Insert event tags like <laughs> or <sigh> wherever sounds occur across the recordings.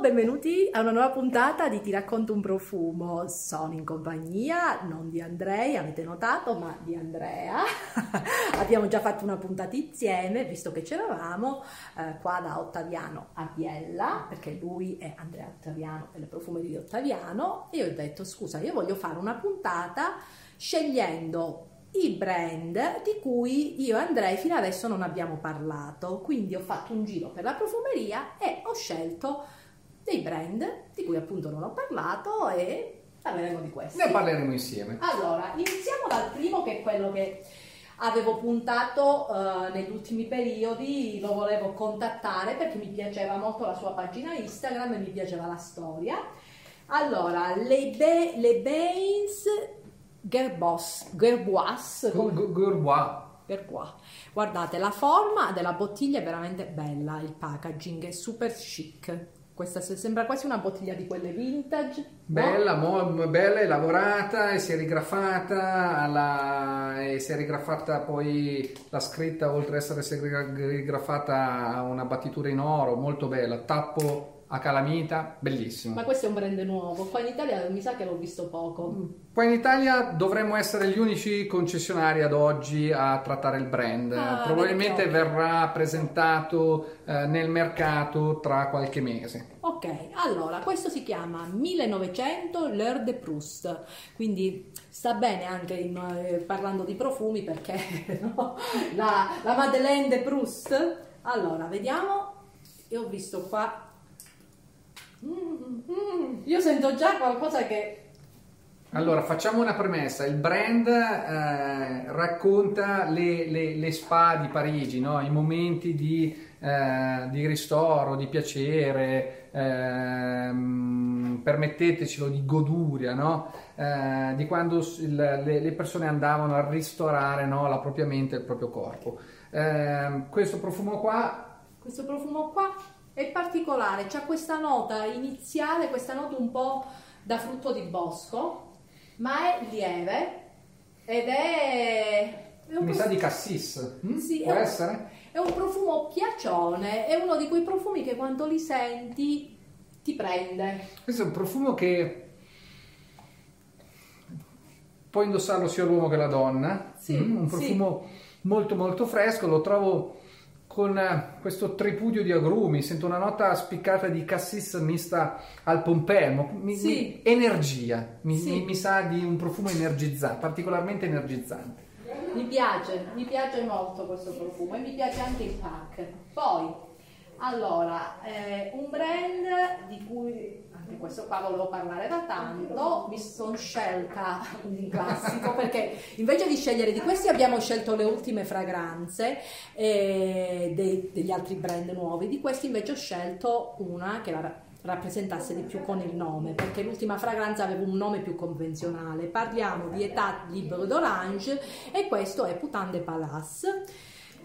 benvenuti a una nuova puntata di Ti racconto un profumo. Sono in compagnia non di Andrea, avete notato, ma di Andrea. <laughs> Abbiamo già fatto una puntata insieme, visto che c'eravamo eh, qua da Ottaviano a Biella, perché lui è Andrea Ottaviano delle profumerie di Ottaviano, e ho detto scusa, io voglio fare una puntata scegliendo i brand di cui io e Andrei fino adesso non abbiamo parlato. Quindi ho fatto un giro per la profumeria e ho scelto dei brand di cui appunto non ho parlato e parleremo di questi. Ne parleremo insieme. Allora, iniziamo dal primo che è quello che avevo puntato uh, negli ultimi periodi, lo volevo contattare perché mi piaceva molto la sua pagina Instagram e mi piaceva la storia. Allora, le, Be- le Baines Gerbois, Gerbois, Gerbois. Gerbois. Guardate, la forma della bottiglia è veramente bella, il packaging è super chic questa sembra quasi una bottiglia di quelle vintage. Bella, no? mo, bella, e si è rigraffata, alla, è rigraffata poi la scritta, oltre ad essere rigraffata, a una battitura in oro, molto bella. Tappo a calamita, bellissimo. Ma questo è un brand nuovo, qua in Italia mi sa che l'ho visto poco. Mm, qua in Italia dovremmo essere gli unici concessionari ad oggi a trattare il brand. Ah, Probabilmente verrà presentato eh, nel mercato tra qualche mese. Ok, allora questo si chiama 1900 L'Heure de Proust, quindi sta bene anche in, eh, parlando di profumi perché <laughs> no? la, la Madeleine de Proust. Allora, vediamo, io ho visto qua io sento già qualcosa che... Allora, facciamo una premessa. Il brand eh, racconta le, le, le, spa di Parigi, no? i momenti di, eh, di, ristoro, di piacere, eh, permettetecelo, di goduria, no? Eh, di quando il, le, le, persone andavano a ristorare no? la propria mente e il proprio corpo. Ehm, questo profumo qua... Questo profumo qua è particolare, c'è questa nota iniziale, questa nota un po' da frutto di bosco, ma è lieve ed è... è Mi sa di cassis, mm? sì, può è essere? Un, è un profumo piacione, è uno di quei profumi che quando li senti ti prende. Questo è un profumo che può indossarlo sia l'uomo che la donna, sì, mm? un profumo sì. molto molto fresco, lo trovo con eh, questo tripudio di agrumi, sento una nota spiccata di cassis mista al pompelmo, mi, sì. mi, energia, mi, sì. mi, mi, sa di un profumo energizzante, particolarmente energizzante. Mi piace, mi piace molto questo profumo e mi piace anche il pack. Poi, allora, eh, un brand di cui di questo qua volevo parlare da tanto, mi sono scelta un classico perché invece di scegliere di questi abbiamo scelto le ultime fragranze eh, dei, degli altri brand nuovi, di questi invece ho scelto una che la rappresentasse di più con il nome perché l'ultima fragranza aveva un nome più convenzionale. Parliamo di Etat Libre d'Orange e questo è Putain de Palace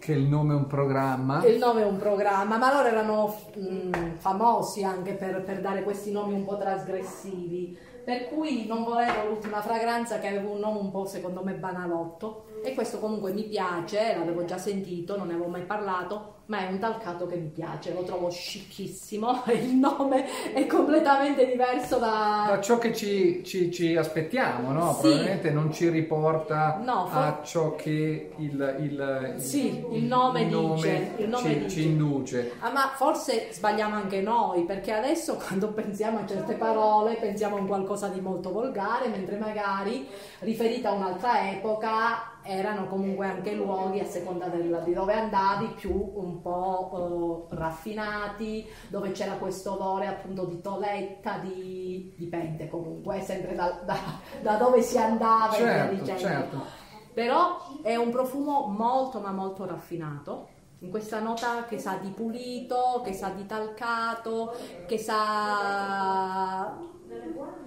che il nome è un programma. il nome è un programma, ma loro erano mh, mm, famosi anche per, per, dare questi nomi un po' trasgressivi. Per cui non volevo l'ultima fragranza che aveva un nome un po' secondo me banalotto. E questo comunque mi piace, l'avevo già sentito, non ne avevo mai parlato ma è un talcato che mi piace, lo trovo scicchissimo, <laughs> il nome è completamente diverso da... da ciò che ci, ci, ci aspettiamo, no? Sì. Probabilmente non ci riporta no, for... a ciò che il, il, sì, il, nome, nome, il nome ci, ci, induce. Ah, ma forse sbagliamo anche noi, perché adesso <laughs> quando pensiamo a certe parole pensiamo a un qualcosa di molto volgare, mentre magari riferita a un'altra epoca erano comunque anche luoghi a seconda del, di dove andavi più un po' eh, raffinati, dove c'era questo odore appunto di toletta, di, dipende comunque, sempre da, da, da dove si andava certo, e. Certo. Però è un profumo molto ma molto raffinato in questa nota che sa di pulito, che sa di talcato, che sa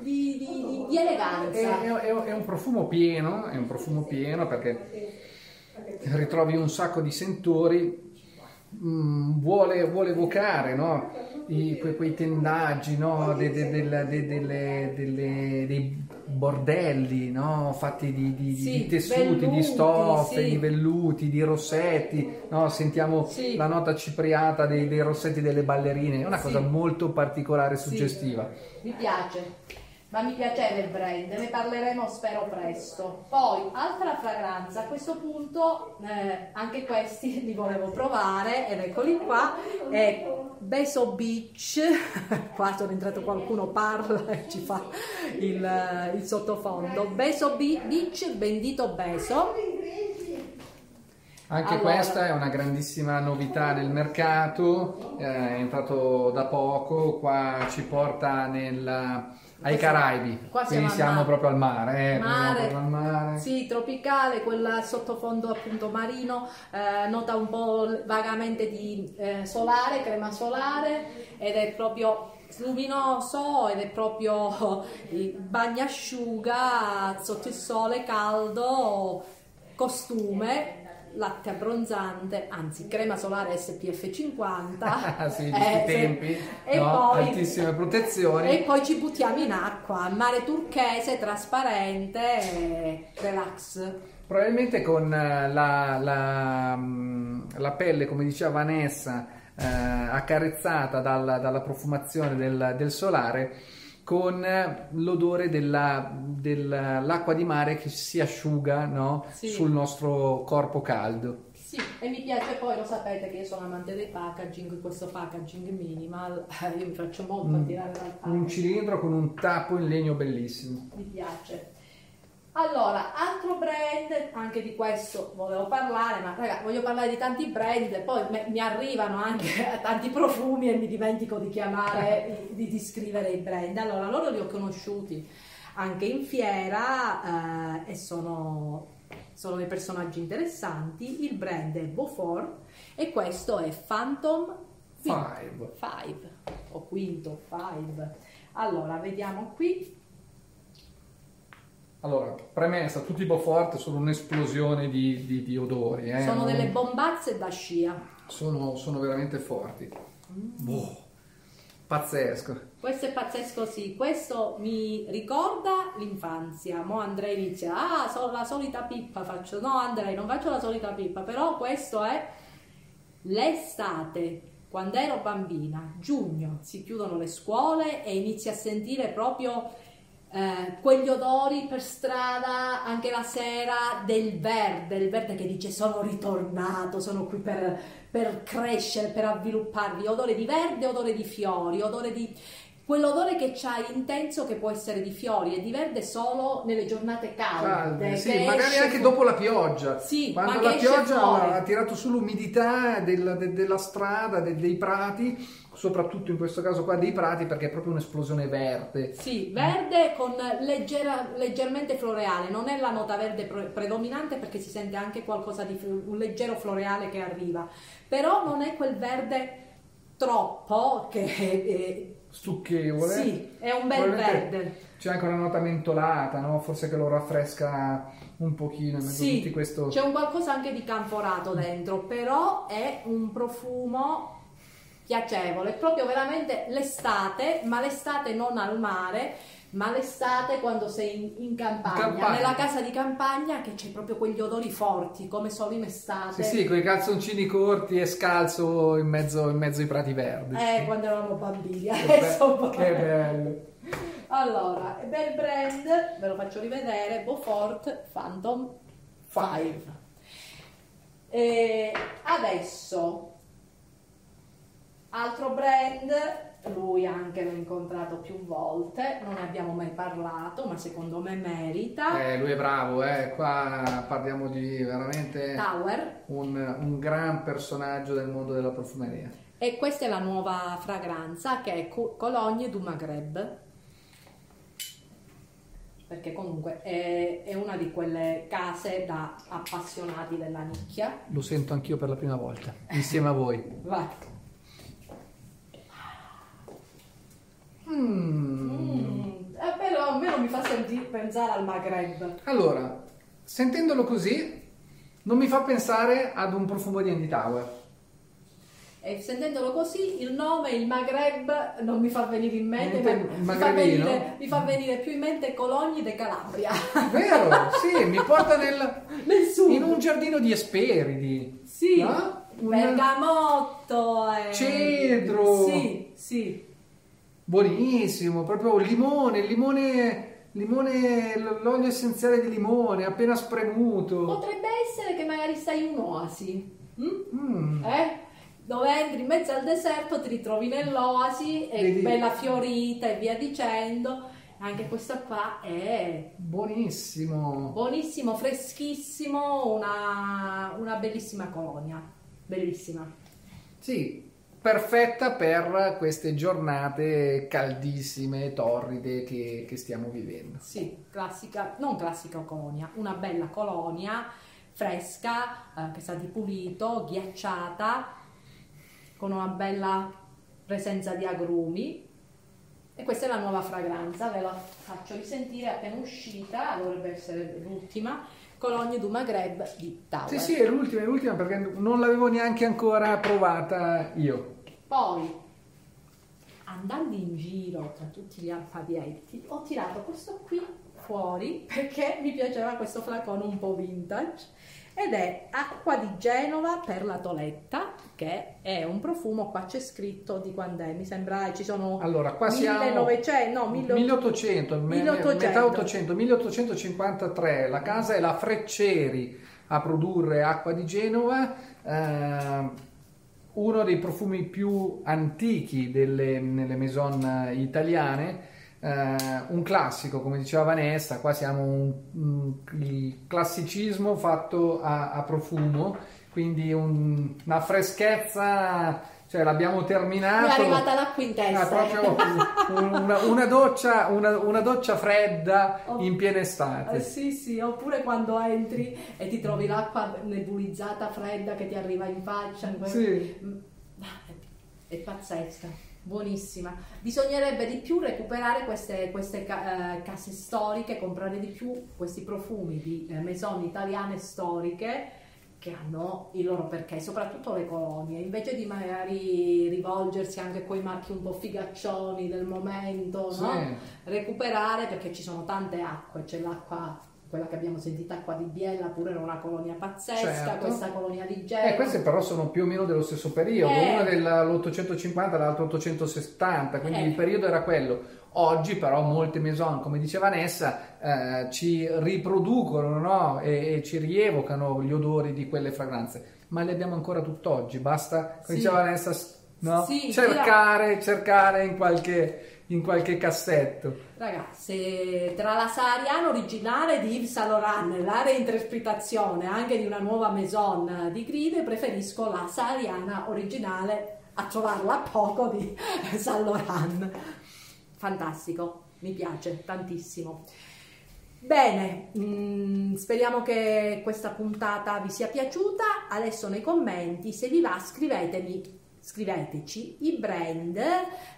di, di, di eleganza. È, è, è, un profumo pieno, è un profumo pieno perché ritrovi un sacco di sentori, mm, vuole, vuole evocare no? I, que, quei tendaggi, no? de, de, de, dei bordelli no? fatti di, di, Sì, di tessuti, velluti, di stoffe, sì. di velluti, di rossetti, no? sentiamo Sì. la nota cipriata dei, dei rossetti delle ballerine, è una cosa molto particolare e suggestiva. Mi piace, ma mi piaceva il brand, ne parleremo spero presto. Poi, altra fragranza, a questo punto eh, anche questi <laughs> li volevo provare ed eccoli qua, è Beso Beach, <laughs> qua sono entrato qualcuno, parla e ci fa il, il sottofondo. Beso Be- Beach, bendito Beso. Anche Allora. questa è una grandissima novità nel mercato, eh, è entrato da poco, qua ci porta nel- ai Caraibi, Qua siamo quindi siamo proprio al mare, eh, Mare. al mare. Sì, tropicale, quel sottofondo appunto marino, eh, nota un po' vagamente di eh, solare, crema solare ed è proprio luminoso ed è proprio <laughs> il bagnasciuga sotto il sole caldo, costume, latte abbronzante, anzi crema solare SPF 50. <laughs> Ah, sì, Eh, tempi, E no? poi- altissime protezioni. e poi ci buttiamo in acqua, mare turchese, trasparente, eh, relax. Probabilmente con eh, la, la, mm, la pelle, come diceva Vanessa, eh, accarezzata dalla, dalla profumazione del, del solare, con l'odore della- dell'acqua di mare che si asciuga no? Sì. sul nostro corpo caldo. Sì, e mi piace poi, lo sapete che io sono amante dei packaging, questo packaging minimal, eh, io mi faccio molto Mm. attirare dal Un packaging, cilindro con un tappo in legno bellissimo. mi piace. Allora, altro brand, anche di questo volevo parlare, ma raga, voglio parlare di tanti brand, poi me- mi arrivano anche <laughs> tanti profumi e mi dimentico di chiamare, <laughs> di, di scrivere i brand. Allora, loro li ho conosciuti anche in fiera eh, e sono, sono dei personaggi interessanti. Il brand è Beaufort e questo è Phantom Five. 5 o quinto 5. Allora, vediamo qui. Allora, premessa, tutti i Beaufort sono un'esplosione di, di- di odori. eh, Sono non- delle bombazze da scia. sono, sono veramente forti. Boh, pazzesco. Questo è pazzesco, sì. Questo mi ricorda l'infanzia. Mo Andrei inizia, ah, sono la solita pippa faccio. No, Andrei, non faccio la solita pippa, però questo è l'estate. Quando ero bambina, giugno, si chiudono le scuole e inizi a sentire proprio eh, quegli odori per strada, anche la sera, del verde, il verde che dice sono ritornato, sono qui per, per crescere, per avvilupparvi, odore di verde, odore di fiori, odore di... Quell'odore che c'hai intenso che può essere di fiori e di verde solo nelle giornate calde. Calde, sì, magari anche fu- dopo la pioggia. Sì, Quando la pioggia fuori. ha tirato su l'umidità del- de- della strada, de- dei prati, soprattutto in questo caso qua dei prati, perché è proprio un'esplosione verde. Sì, verde con leggera- leggermente floreale, non è la nota verde pre- predominante perché si sente anche qualcosa di un leggero floreale che arriva, però non è quel verde troppo che eh, Stucchevole. sì, è un bel verde. C'è anche una nota mentolata, no? Forse che lo raffresca un pochino in mezzo a Sì, questo... c'è un qualcosa anche di canforato dentro, però è un profumo piacevole, proprio veramente l'estate, ma l'estate non al mare, ma l'estate quando sei in, in campagna, campagna. nella casa di campagna che c'è proprio quegli odori forti, come solo in estate. Sì, sì, con i calzoncini corti e scalzo in mezzo, in mezzo ai prati verdi. Eh, quando eravamo bambini, adesso be- che bello. Allora, bel brand, ve lo faccio rivedere, Beaufort Phantom 5. E adesso, altro brand, lui anche l'ho incontrato più volte, non ne abbiamo mai parlato, ma secondo me merita. Eh, lui è bravo, eh. qua parliamo di veramente Tower. un, un gran personaggio del mondo della profumeria. E questa è la nuova fragranza che è Co- Cologne du Maghreb. Perché comunque è, è una di quelle case da appassionati della nicchia. Lo sento anch'io per la prima volta, insieme a voi. Vai. Mm. Mm, eh, però a me non mi fa sentire pensare al Maghreb. Allora, sentendolo così, non mi fa pensare ad un profumo di Andy Tower. E sentendolo così, il nome, il Maghreb, non mi fa venire in mente, Niente, ma mi fa, venire, mi fa venire più in mente Cologni de Calabria. <laughs> Vero? Sì, mi porta nel, <laughs> Nel sud. in un giardino di Esperidi. Sì, no? Bergamotto. e- Cedro. Sì, sì. Buonissimo, proprio limone, limone, limone, l'olio essenziale di limone appena spremuto. Potrebbe essere che magari stai in un'oasi. mm? Mm. Eh? Dove entri in mezzo al deserto, ti ritrovi nell'oasi, è Vedi- bella fiorita e via dicendo. Anche questa qua è Buonissimo. buonissimo, freschissimo, una, una bellissima colonia. Bellissima. Sì, perfetta per queste giornate caldissime, torride che, che stiamo vivendo. Sì, classica, non classica colonia, una bella colonia fresca, eh, che sa di pulito, ghiacciata, con una bella presenza di agrumi. E questa è la nuova fragranza, ve la faccio risentire appena uscita, dovrebbe essere l'ultima, Cologne du Maghreb di Tower. Sì, sì, è l'ultima, è l'ultima perché non l'avevo neanche ancora provata io. Poi, andando in giro tra tutti gli alfabietti, ho tirato questo qui fuori perché mi piaceva questo flacone un po' vintage ed è acqua di Genova per la Toletta che è un profumo, qua c'è scritto di quando è, mi sembra ci sono Allora, qua siamo 1900, no, 1800. 1800, me- 1800. metà 800, 1853. La casa è la Frecceri a produrre acqua di Genova, eh, uno dei profumi più antichi delle, nelle maison italiane. Eh, un classico, come diceva Vanessa, qua siamo un, un- il classicismo fatto a, a profumo, quindi un- una freschezza, cioè l'abbiamo Mi terminato. è arrivata l'acqua in Ah, testa. proprio una, una doccia, una, una doccia fredda Oh. in piena Eh, estate. sì, sì, oppure quando entri e ti trovi l'acqua nebulizzata fredda che ti arriva in faccia. in quel- Sì. Mm, È pazzesca, buonissima. Bisognerebbe di più recuperare queste, queste ca- eh, case storiche, comprare di più questi profumi di eh, maison italiane storiche che hanno il loro perché, soprattutto le colonie, invece di magari rivolgersi anche a quei marchi un po' figaccioni del momento, Sì. no? recuperare perché ci sono tante acque, c'è l'acqua, quella che abbiamo sentito, acqua di Biella, pure era una colonia pazzesca, Certo. questa colonia di Genova. Eh, queste però sono più o meno dello stesso periodo, Eh. una dell'850 e l'altra 870, quindi Eh. il periodo era quello. Oggi però molte maison, come dice Vanessa, eh, ci riproducono no? e, e ci rievocano gli odori di quelle fragranze, ma le abbiamo ancora tutt'oggi, basta, come Sì. diceva Vanessa, s- no? Sì, cercare, cercare in qualche, in qualche cassetto. Ragazze, tra la Sahariana originale di Yves Saint Laurent e la reinterpretazione anche di una nuova maison di gride, preferisco la Sahariana originale a trovarla a poco di <laughs> Saint Laurent. Fantastico, mi piace tantissimo. Bene, mm, speriamo che questa puntata vi sia piaciuta. Adesso nei commenti, se vi va, scrivetemi, scriveteci i brand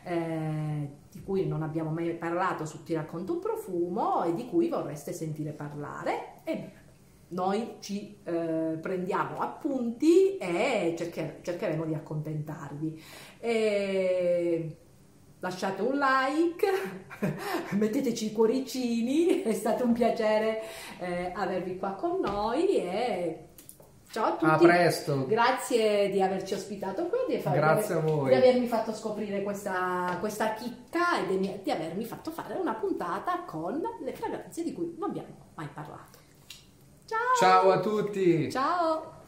eh, di cui non abbiamo mai parlato su Ti racconto un profumo e di cui vorreste sentire parlare. E noi ci eh, prendiamo appunti e cercher- cercheremo di accontentarvi. E lasciate un like, <laughs> metteteci i cuoricini, <laughs> è stato un piacere eh, avervi qua con noi e ciao a tutti. A presto! Grazie di averci ospitato qui, di, far- Grazie a voi. di avermi fatto scoprire questa, questa chicca e di, di avermi fatto fare una puntata con le fragranze di cui non abbiamo mai parlato. Ciao! Ciao a tutti! Ciao!